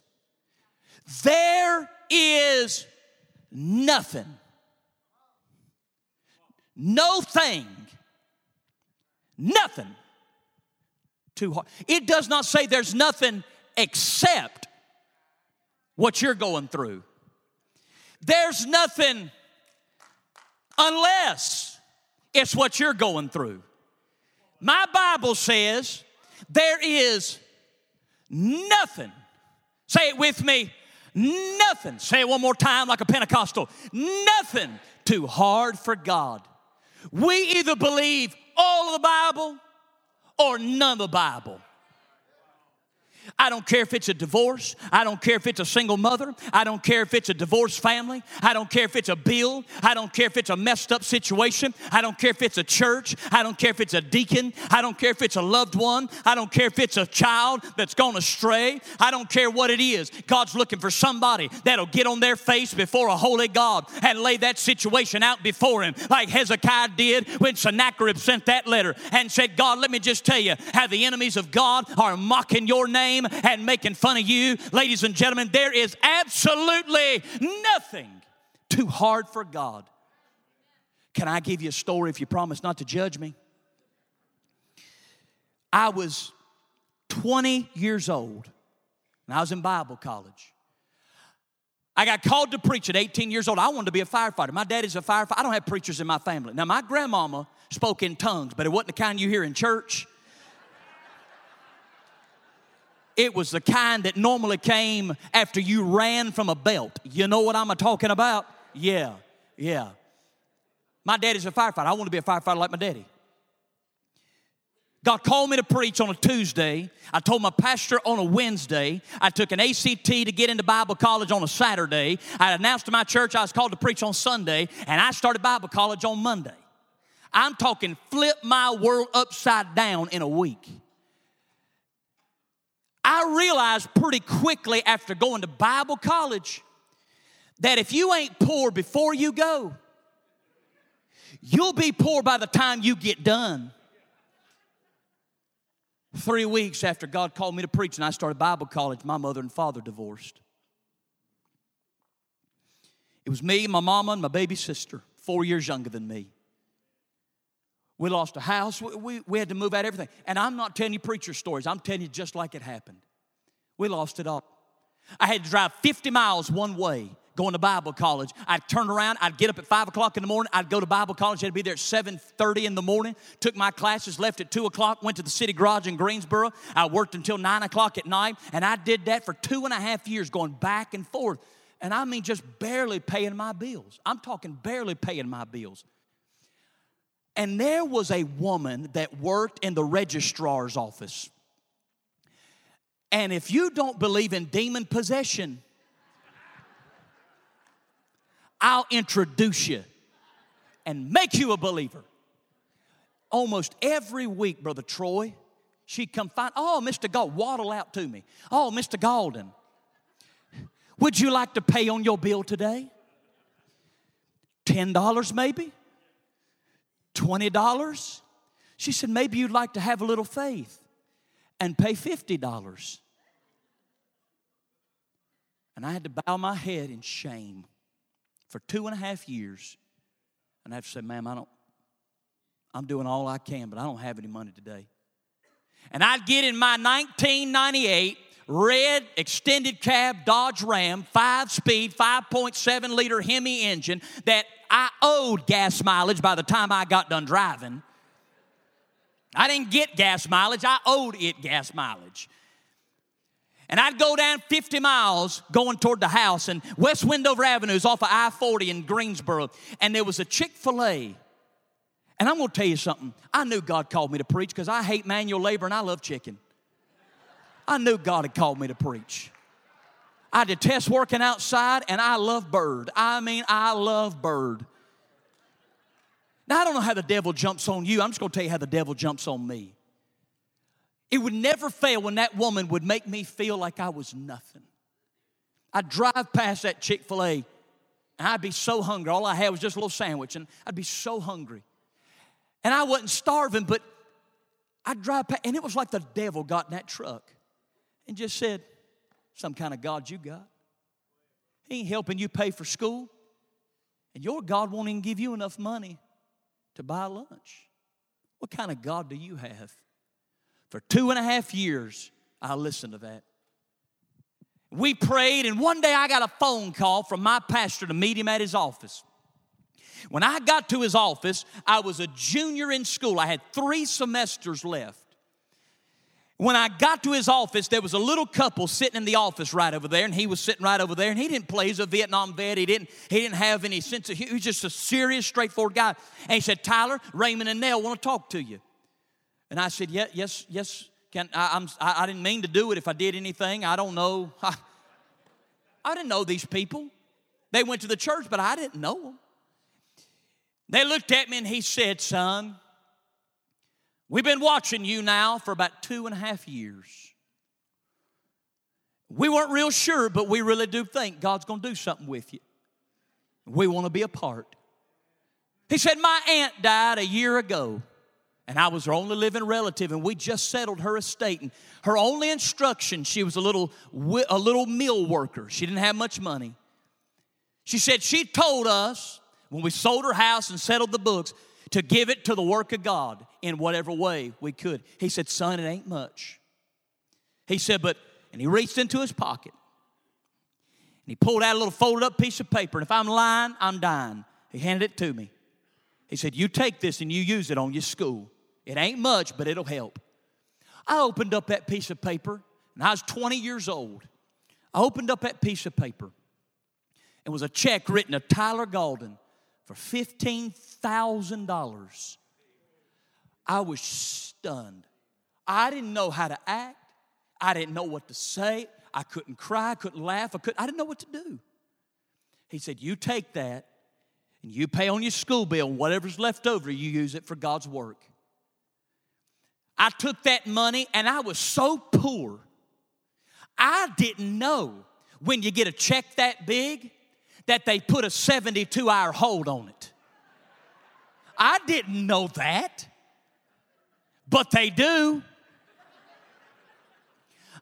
There is nothing, no thing, nothing too hard. It does not say there's nothing except what you're going through. There's nothing unless it's what you're going through. My Bible says there is nothing. Say it with me. Nothing. Say it one more time like a Pentecostal. Nothing too hard for God. We either believe all of the Bible or none of the Bible. I don't care if it's a divorce. I don't care if it's a single mother. I don't care if it's a divorced family. I don't care if it's a bill. I don't care if it's a messed up situation. I don't care if it's a church. I don't care if it's a deacon. I don't care if it's a loved one. I don't care if it's a child that's gone astray. I don't care what it is. God's looking for somebody that'll get on their face before a holy God and lay that situation out before him, like Hezekiah did when Sennacherib sent that letter and said, God, let me just tell you how the enemies of God are mocking your name and making fun of you. Ladies and gentlemen, there is absolutely nothing too hard for God. Can I give you a story if you promise not to judge me? I was 20 years old and I was in Bible college. I got called to preach at 18 years old. I wanted to be a firefighter. My daddy's a firefighter. I don't have preachers in my family. Now, my grandmama spoke in tongues, but it wasn't the kind you hear in church. It was the kind that normally came after you ran from a belt. You know what I'm talking about? Yeah, yeah. My daddy's a firefighter. I want to be a firefighter like my daddy. God called me to preach on a Tuesday. I told my pastor on a Wednesday. I took an ACT to get into Bible college on a Saturday. I announced to my church I was called to preach on Sunday, and I started Bible college on Monday. I'm talking flip my world upside down in a week. I realized pretty quickly after going to Bible college that if you ain't poor before you go, you'll be poor by the time you get done. Three weeks after God called me to preach and I started Bible college, my mother and father divorced. It was me, my mama, and my baby sister, four years younger than me. We lost a house. We, we, we, had to move out everything. And I'm not telling you preacher stories. I'm telling you just like it happened. We lost it all. I had to drive 50 miles one way going to Bible college. I'd turn around, I'd get up at 5 o'clock in the morning, I'd go to Bible college, I'd be there at 7.30 in the morning, took my classes, left at 2 o'clock, went to the city garage in Greensboro. I worked until 9 o'clock at night, and I did that for two and a half years, going back and forth. And I mean just barely paying my bills. I'm talking barely paying my bills. And there was a woman that worked in the registrar's office. And if you don't believe in demon possession, I'll introduce you and make you a believer. Almost every week, Brother Troy, she'd come find, oh, Mr. Gauld, waddle out to me. Oh, Mr. Gaulden, would you like to pay on your bill today? $10 maybe? $20? She said, maybe you'd like to have a little faith and pay $50. And I had to bow my head in shame for two and a half years. And I have to say, ma'am, I don't, I'm doing all I can, but I don't have any money today. And I'd get in my 1998 red extended cab Dodge Ram, five speed, 5.7 liter Hemi engine that I owed gas mileage by the time I got done driving. I didn't get gas mileage, I owed it gas mileage. And I'd go down 50 miles going toward the house, and West Wendover Avenue is off of I 40 in Greensboro. And there was a Chick fil A. And I'm gonna tell you something. I knew God called me to preach because I hate manual labor and I love chicken. I knew God had called me to preach. I detest working outside and I love bird. I mean, I love bird. Now, I don't know how the devil jumps on you. I'm just gonna tell you how the devil jumps on me. It would never fail when that woman would make me feel like I was nothing. I'd drive past that Chick fil A and I'd be so hungry. All I had was just a little sandwich, and I'd be so hungry. And I wasn't starving, but I'd drive past, and it was like the devil got in that truck and just said, Some kind of God you got. He ain't helping you pay for school, and your God won't even give you enough money to buy lunch. What kind of God do you have? For two and a half years, I listened to that. We prayed, and one day I got a phone call from my pastor to meet him at his office. When I got to his office, I was a junior in school. I had three semesters left. When I got to his office, there was a little couple sitting in the office right over there, and he was sitting right over there, and he didn't play. He's a Vietnam vet. He didn't, he didn't have any sense of, he was just a serious, straightforward guy. And he said, Tyler, Raymond and Nell want to talk to you. And I said, yeah, yes, yes, can, I, I'm, I, I didn't mean to do it if I did anything. I don't know. I, [laughs] I didn't know these people. They went to the church, but I didn't know them. They looked at me and he said, Son, we've been watching you now for about two and a half years. We weren't real sure, but we really do think God's gonna do something with you. We wanna be a part. He said, My aunt died a year ago and I was her only living relative, and we just settled her estate. And her only instruction, she was a little a little mill worker. She didn't have much money. She said she told us when we sold her house and settled the books to give it to the work of God in whatever way we could. He said, "Son, it ain't much." He said, "But," and he reached into his pocket and he pulled out a little folded up piece of paper. And if I'm lying, I'm dying. He handed it to me. He said, You take this and you use it on your school. It ain't much, but it'll help. I opened up that piece of paper, and I was 20 years old. I opened up that piece of paper. It was a check written to Tyler Gaulden for $15,000. I was stunned. I didn't know how to act. I didn't know what to say. I couldn't cry, I couldn't laugh, I, couldn't, I didn't know what to do. He said, You take that and you pay on your school bill, and whatever's left over, you use it for God's work. I took that money and I was so poor. I didn't know when you get a check that big that they put a 72 hour hold on it. I didn't know that, but they do.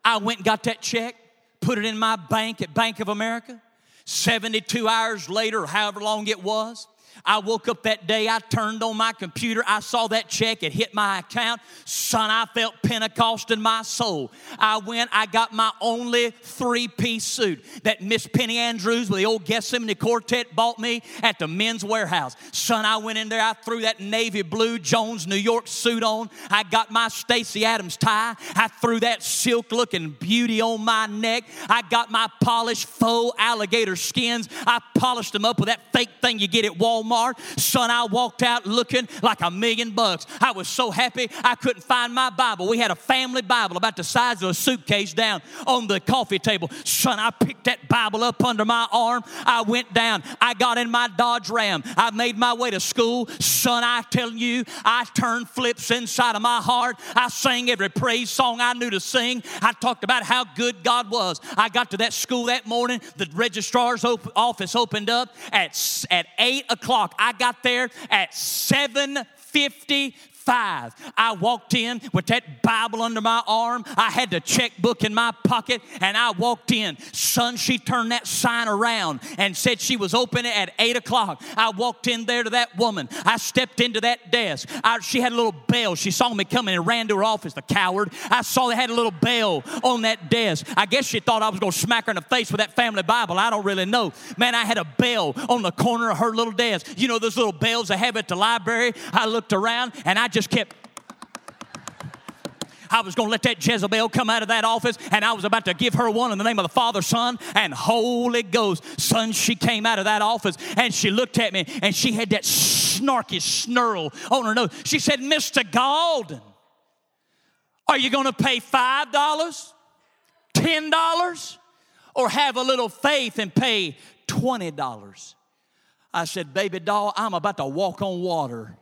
I went and got that check, put it in my bank at Bank of America. 72 hours later, however long it was, I woke up that day, I turned on my computer, I saw that check, it hit my account. Son, I felt Pentecost in my soul. I went, I got my only three piece suit that Miss Penny Andrews with the old Gethsemane Quartet bought me at the Men's Wearhouse. Son, I went in there, I threw that navy blue Jones New York suit on. I got my Stacy Adams tie. I threw that silk looking beauty on my neck. I got my polished faux alligator skins. I polished them up with that fake thing you get at Walmart. Walmart. Son, I walked out looking like a million bucks. I was so happy I couldn't find my Bible. We had a family Bible about the size of a suitcase down on the coffee table. Son, I picked that Bible up under my arm. I went down. I got in my Dodge Ram. I made my way to school. Son, I tell you, I turned flips inside of my heart. I sang every praise song I knew to sing. I talked about how good God was. I got to that school that morning. The registrar's op- office opened up at, at 8 o'clock o'clock. I got there at 7:50 five. I walked in with that Bible under my arm. I had the checkbook in my pocket, and I walked in. Son, she turned that sign around and said she was open at eight o'clock. I walked in there to that woman. I stepped into that desk. I, she had a little bell. She saw me coming and ran to her office, the coward. I saw they had a little bell on that desk. I guess she thought I was going to smack her in the face with that family Bible. I don't really know. Man, I had a bell on the corner of her little desk. You know those little bells they have at the library? I looked around and I just kept I was going to let that Jezebel come out of that office and I was about to give her one in the name of the Father, Son, and Holy Ghost. Son, she came out of that office and she looked at me and she had that snarky snarl on her nose. She said, Mr. Gaulden, are you going to pay $5, $10, or have a little faith and pay $20? I said, Baby doll, I'm about to walk on water.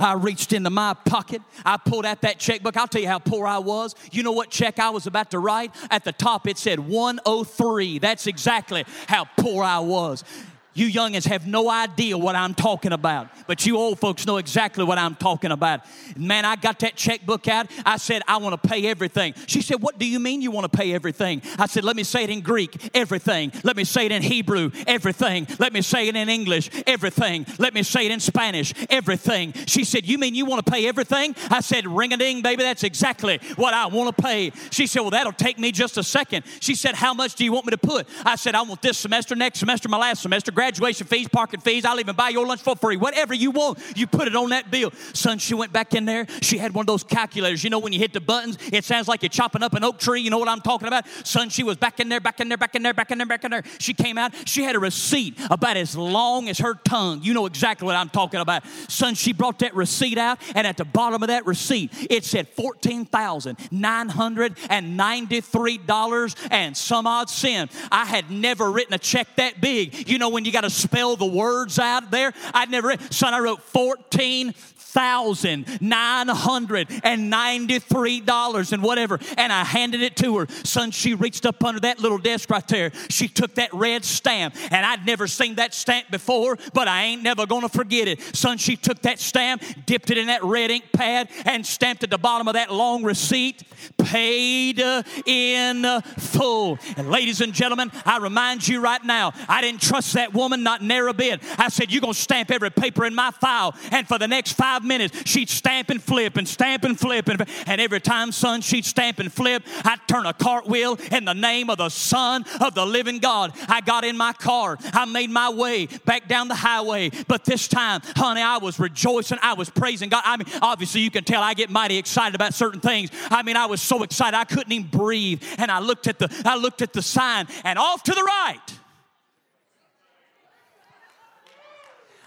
I reached into my pocket. I pulled out that checkbook. I'll tell you how poor I was. You know what check I was about to write? At the top, it said 103. That's exactly how poor I was. You youngins have no idea what I'm talking about, but you old folks know exactly what I'm talking about. Man, I got that checkbook out. I said, I want to pay everything. She said, What do you mean you want to pay everything? I said, Let me say it in Greek, everything. Let me say it in Hebrew, everything. Let me say it in English, everything. Let me say it in Spanish, everything. She said, You mean you want to pay everything? I said, Ring a ding, baby, that's exactly what I want to pay. She said, Well, that'll take me just a second. She said, How much do you want me to put? I said, I want this semester, next semester, my last semester graduation fees, parking fees. I'll even buy your lunch for free. Whatever you want, you put it on that bill. Son, she went back in there. She had one of those calculators. You know, when you hit the buttons, it sounds like you're chopping up an oak tree. You know what I'm talking about? Son, she was back in there, back in there, back in there, back in there, back in there. She came out. She had a receipt about as long as her tongue. You know exactly what I'm talking about. Son, she brought that receipt out, and at the bottom of that receipt, it said $14,993 and some odd cent. I had never written a check that big. You know, when you got to spell the words out there. I'd never, son, I wrote 14 thousand nine hundred and ninety-three dollars and whatever. And I handed it to her. Son, she reached up under that little desk right there. She took that red stamp, and I'd never seen that stamp before, but I ain't never gonna forget it. Son, she took that stamp, dipped it in that red ink pad, and stamped at the bottom of that long receipt, paid uh, in full. And ladies and gentlemen, I remind you right now, I didn't trust that woman, not near a bit. I said, You're gonna stamp every paper in my file, and for the next five five minutes, she'd stamp and flip and stamp and flip. And, and every time, son, she'd stamp and flip, I'd turn a cartwheel in the name of the Son of the living God. I got in my car. I made my way back down the highway. But this time, honey, I was rejoicing. I was praising God. I mean, obviously, you can tell I get mighty excited about certain things. I mean, I was so excited I couldn't even breathe. And I looked at the, I looked at the sign, and off to the right,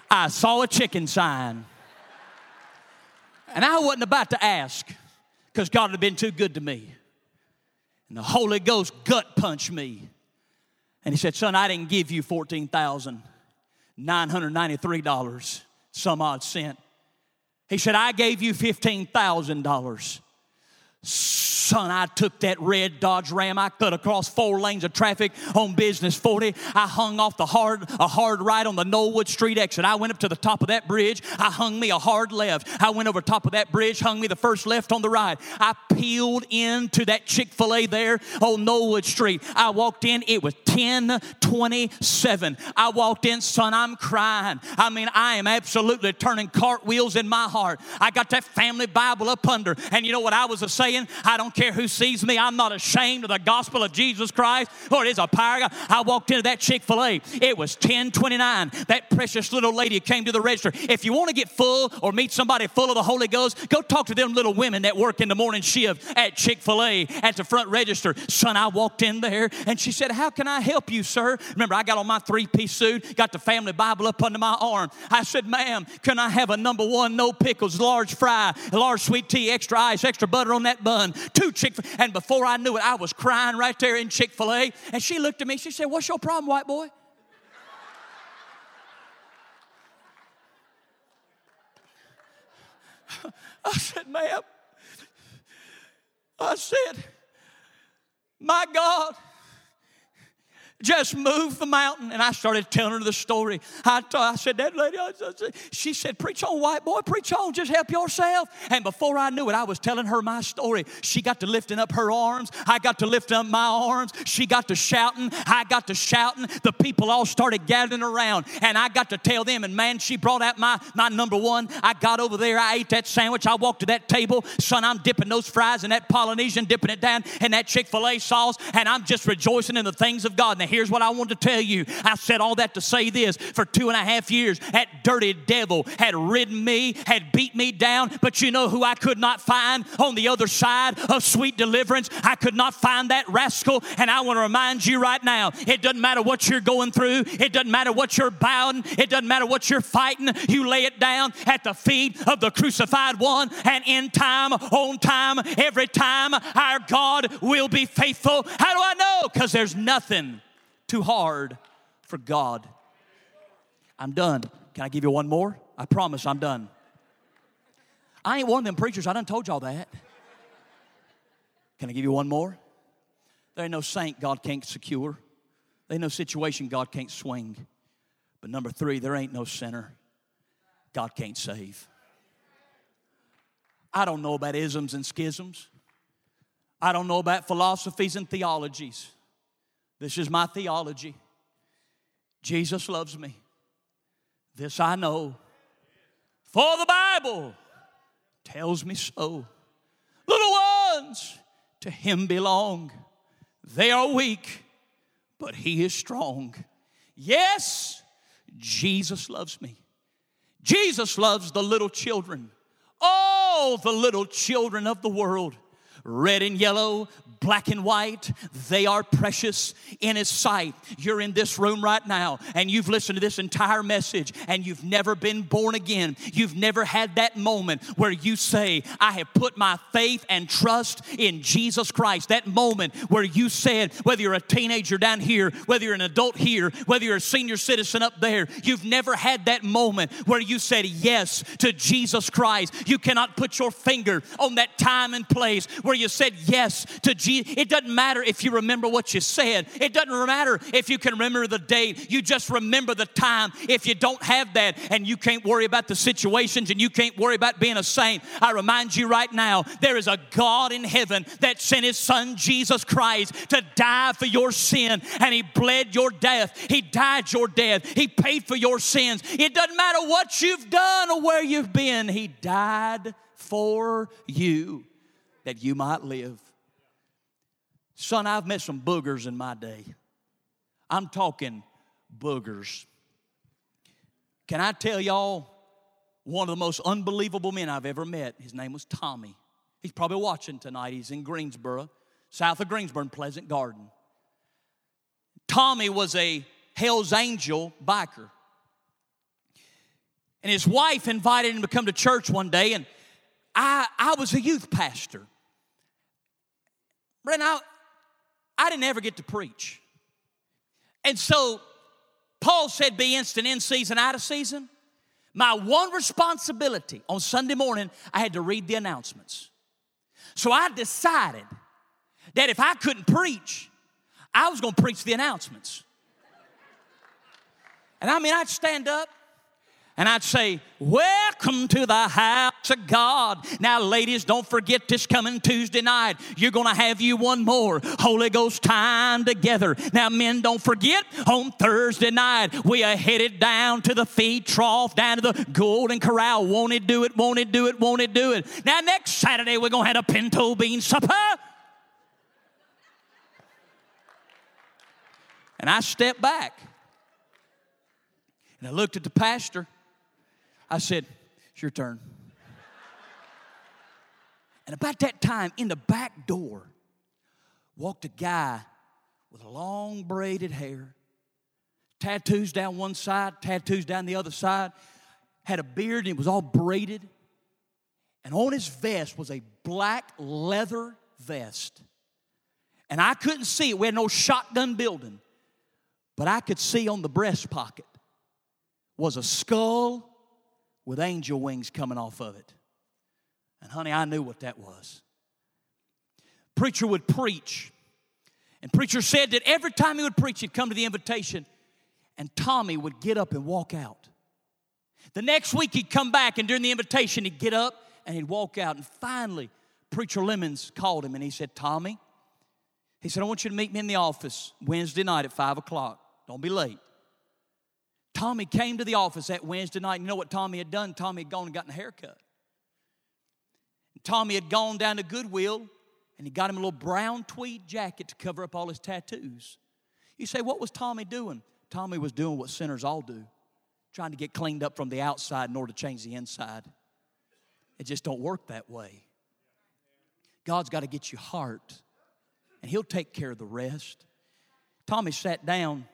I saw a chicken sign. And I wasn't about to ask because God had been too good to me. And the Holy Ghost gut punched me. And he said, Son, I didn't give you $14,993, some odd cent. He said, I gave you $15,000. Son, I took that red Dodge Ram. I cut across four lanes of traffic on Business 40. I hung off the hard, a hard right on the Knollwood Street exit. I went up to the top of that bridge. I hung me a hard left. I went over top of that bridge, hung me the first left on the right. I peeled into that Chick fil A there on Knollwood Street. I walked in, it was 1027. I walked in, son, I'm crying. I mean, I am absolutely turning cartwheels in my heart. I got that family Bible up under, and you know what I was a saying? I don't care who sees me. I'm not ashamed of the gospel of Jesus Christ. Lord, it's a power. I walked into that Chick fil A. It was 1029. That precious little lady came to the register. If you want to get full or meet somebody full of the Holy Ghost, go talk to them little women that work in the morning shift at Chick fil A at the front register. Son, I walked in there and she said, How can I help you, sir? Remember, I got on my three piece suit, got the family Bible up under my arm. I said, Ma'am, can I have a number one, no pickles, large fry, large sweet tea, extra ice, extra butter on that bun, two Chick fil And before I knew it, I was crying right there in Chick fil A. And she looked at me, she said, What's your problem, white boy? [laughs] I said, Ma'am, I said, My God just moved the mountain. And I started telling her the story. I, t- I said, That lady, she said, Preach on, white boy, preach on, just help yourself. And before I knew it, I was telling her my story. She got to lifting up her arms. I got to lifting up my arms. She got to shouting. I got to shouting. The people all started gathering around. And I got to tell them, and man, she brought out my, my number one. I got over there, I ate that sandwich. I walked to that table. Son, I'm dipping those fries in that Polynesian, dipping it down in that Chick fil A sauce. And I'm just rejoicing in the things of God. And here's what I want to tell you. I said all that to say this for two and a half years, that dirty devil had ridden me, had beat me down, but you know who I could not find on the other side of sweet deliverance? I could not find that rascal, and I want to remind you right now it doesn't matter what you're going through, it doesn't matter what you're bowing, it doesn't matter what you're fighting, you lay it down at the feet of the crucified one, and in time, on time, every time, our God will be faithful. How do I know? Because there's nothing too hard for God. I'm done. Can I give you one more? I promise I'm done. I ain't one of them preachers. I done told y'all that. Can I give you one more? There ain't no saint God can't secure. There ain't no situation God can't swing. But number three, there ain't no sinner God can't save. I don't know about isms and schisms. I don't know about philosophies and theologies. This is my theology. Jesus loves me. This I know. For the Bible tells me so. Little ones to him belong. They are weak, but he is strong. Yes, Jesus loves me. Jesus loves the little children, all the little children of the world red and yellow, black and white, they are precious in His sight. You're in this room right now and you've listened to this entire message and you've never been born again. You've never had that moment where you say, I have put my faith and trust in Jesus Christ. That moment where you said, whether you're a teenager down here, whether you're an adult here, whether you're a senior citizen up there, you've never had that moment where you said yes to Jesus Christ. You cannot put your finger on that time and place where you said yes to Jesus it doesn't matter if you remember what you said. It doesn't matter if you can remember the date. You just remember the time. If you don't have that and you can't worry about the situations and you can't worry about being a saint, I remind you right now there is a God in heaven that sent his son Jesus Christ to die for your sin and he bled your death. He died your death. He paid for your sins. It doesn't matter what you've done or where you've been. He died for you that you might live. Son, I've met some boogers in my day. I'm talking boogers. Can I tell y'all one of the most unbelievable men I've ever met? His name was Tommy. He's probably watching tonight. He's in Greensboro, south of Greensboro, Pleasant Garden. Tommy was a Hell's Angel biker. And his wife invited him to come to church one day, and I, I was a youth pastor. Brent, I, I didn't ever get to preach. And so Paul said, be instant in season, out of season. My one responsibility on Sunday morning, I had to read the announcements. So I decided that if I couldn't preach, I was gonna preach the announcements. And I mean, I'd stand up and I'd say, Welcome to the house of God. Now, ladies, don't forget this coming Tuesday night. You're going to have you one more Holy Ghost time together. Now, men, don't forget on Thursday night, we are headed down to the feed trough, down to the Golden Corral. Won't it do it? Won't it do it? Won't it do it? Now, next Saturday, we're going to have a pinto bean supper. And I stepped back and I looked at the pastor. I said, It's your turn. and about that time, in the back door, walked a guy with long braided hair, tattoos down one side, tattoos down the other side, had a beard and it was all braided. And on his vest was a black leather vest. And I couldn't see it. We had no shotgun building. But I could see on the breast pocket was a skull with angel wings coming off of it. And honey, I knew what that was. Preacher would preach. And preacher said that every time he would preach, he'd come to the invitation, and Tommy would get up and walk out. The next week he'd come back, and during the invitation, he'd get up and he'd walk out. And finally, Preacher Lemons called him and he said, Tommy, he said, I want you to meet me in the office Wednesday night at five o'clock. Don't be late. Tommy came to the office that Wednesday night. You know what Tommy had done? Tommy had gone and gotten a haircut. Tommy had gone down to Goodwill and he got him a little brown tweed jacket to cover up all his tattoos. You say, what was Tommy doing? Tommy was doing what sinners all do, trying to get cleaned up from the outside in order to change the inside. It just don't work that way. God's got to get your heart, and He'll take care of the rest. Tommy sat down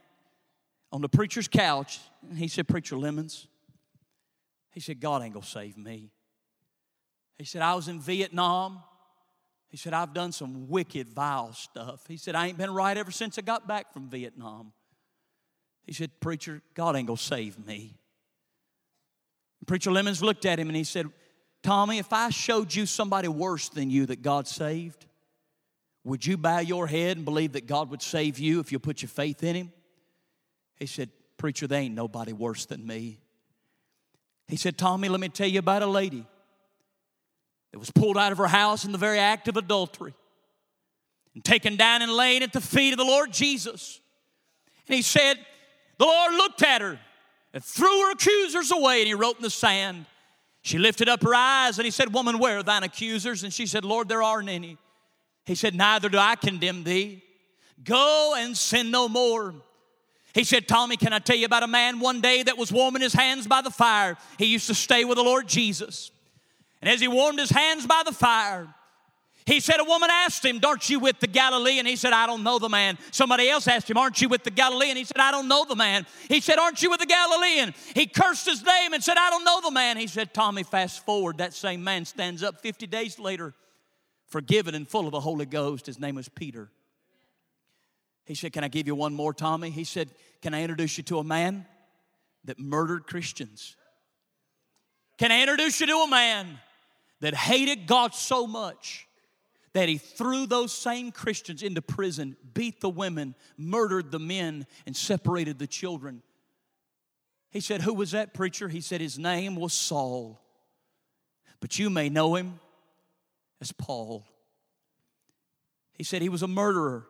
on the preacher's couch, and he said, Preacher Lemons, he said, God ain't gonna save me. He said, I was in Vietnam. He said, I've done some wicked, vile stuff. He said, I ain't been right ever since I got back from Vietnam. He said, Preacher, God ain't gonna save me. Preacher Lemons looked at him and he said, Tommy, if I showed you somebody worse than you that God saved, would you bow your head and believe that God would save you if you put your faith in Him? He said, Preacher, there ain't nobody worse than me. He said, Tommy, let me tell you about a lady that was pulled out of her house in the very act of adultery and taken down and laid at the feet of the Lord Jesus. And he said, The Lord looked at her and threw her accusers away, and he wrote in the sand. She lifted up her eyes and he said, Woman, where are thine accusers? And she said, Lord, there aren't any. He said, Neither do I condemn thee. Go and sin no more. He said, Tommy, can I tell you about a man one day that was warming his hands by the fire? He used to stay with the Lord Jesus. And as he warmed his hands by the fire, he said, A woman asked him, Aren't you with the Galilean? He said, I don't know the man. Somebody else asked him, Aren't you with the Galilean? He said, I don't know the man. He said, Aren't you with the Galilean? He cursed his name and said, I don't know the man. He said, Tommy, fast forward. That same man stands up 50 days later, forgiven and full of the Holy Ghost. His name was Peter. He said, Can I give you one more, Tommy? He said, Can I introduce you to a man that murdered Christians? Can I introduce you to a man that hated God so much that he threw those same Christians into prison, beat the women, murdered the men, and separated the children? He said, Who was that preacher? He said, His name was Saul. But you may know him as Paul. He said he was a murderer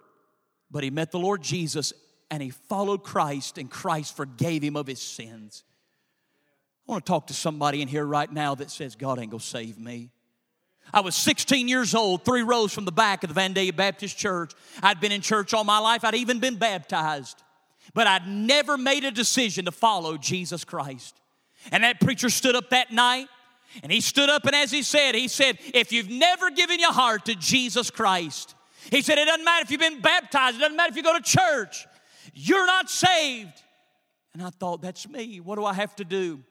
but he met the Lord Jesus and he followed Christ, and Christ forgave him of his sins. I want to talk to somebody in here right now that says, God ain't gonna save me. I was 16 years old, three rows from the back of the Vandalia Baptist Church. I'd been in church all my life, I'd even been baptized, but I'd never made a decision to follow Jesus Christ. And that preacher stood up that night and he stood up, and as he said, he said, If you've never given your heart to Jesus Christ, he said, It doesn't matter if you've been baptized, it doesn't matter if you go to church, you're not saved. And I thought, That's me. What do I have to do?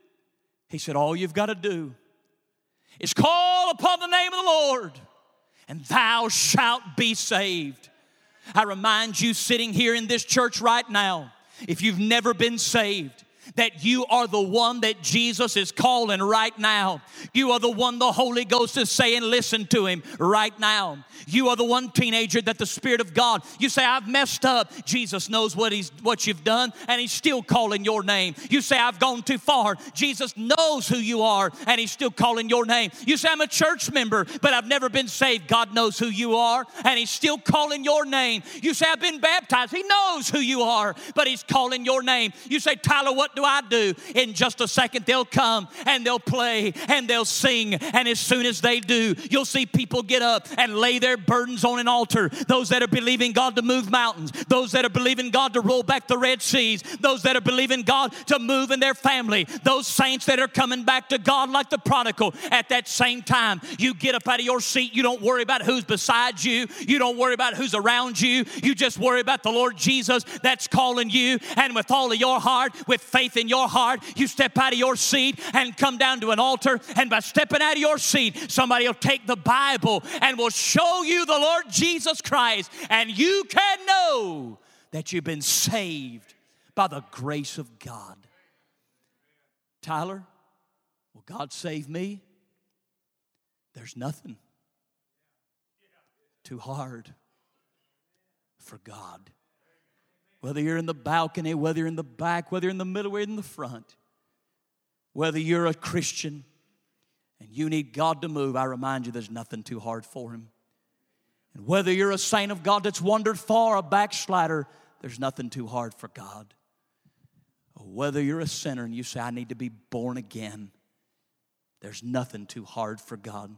He said, All you've got to do is call upon the name of the Lord, and thou shalt be saved. I remind you, sitting here in this church right now, if you've never been saved, that you are the one that Jesus is calling right now. You are the one the Holy Ghost is saying, listen to him right now. You are the one teenager that the Spirit of God, you say, I've messed up. Jesus knows what he's what you've done, and he's still calling your name. You say, I've gone too far. Jesus knows who you are, and he's still calling your name. You say, I'm a church member, but I've never been saved. God knows who you are, and he's still calling your name. You say, I've been baptized. He knows who you are, but he's calling your name. You say, Tyler, what do I do? In just a second, they'll come and they'll play and they'll sing. And as soon as they do, you'll see people get up and lay their burdens on an altar. Those that are believing God to move mountains, those that are believing God to roll back the Red Seas, those that are believing God to move in their family, those saints that are coming back to God like the prodigal. At that same time, you get up out of your seat. You don't worry about who's beside you, you don't worry about who's around you. You just worry about the Lord Jesus that's calling you. And with all of your heart, with faith in your heart, you step out of your seat and come down to an altar. And by stepping out of your seat, somebody will take the Bible and will show you the Lord Jesus Christ. And you can know that you've been saved by the grace of God. Tyler, will God save me? There's nothing too hard for God. Whether you're in the balcony, whether you're in the back, whether you're in the middle, or in the front, whether you're a Christian and you need God to move, I remind you there's nothing too hard for Him. And whether you're a saint of God that's wandered far, a backslider, there's nothing too hard for God. Whether you're a sinner and you say, I need to be born again, there's nothing too hard for God.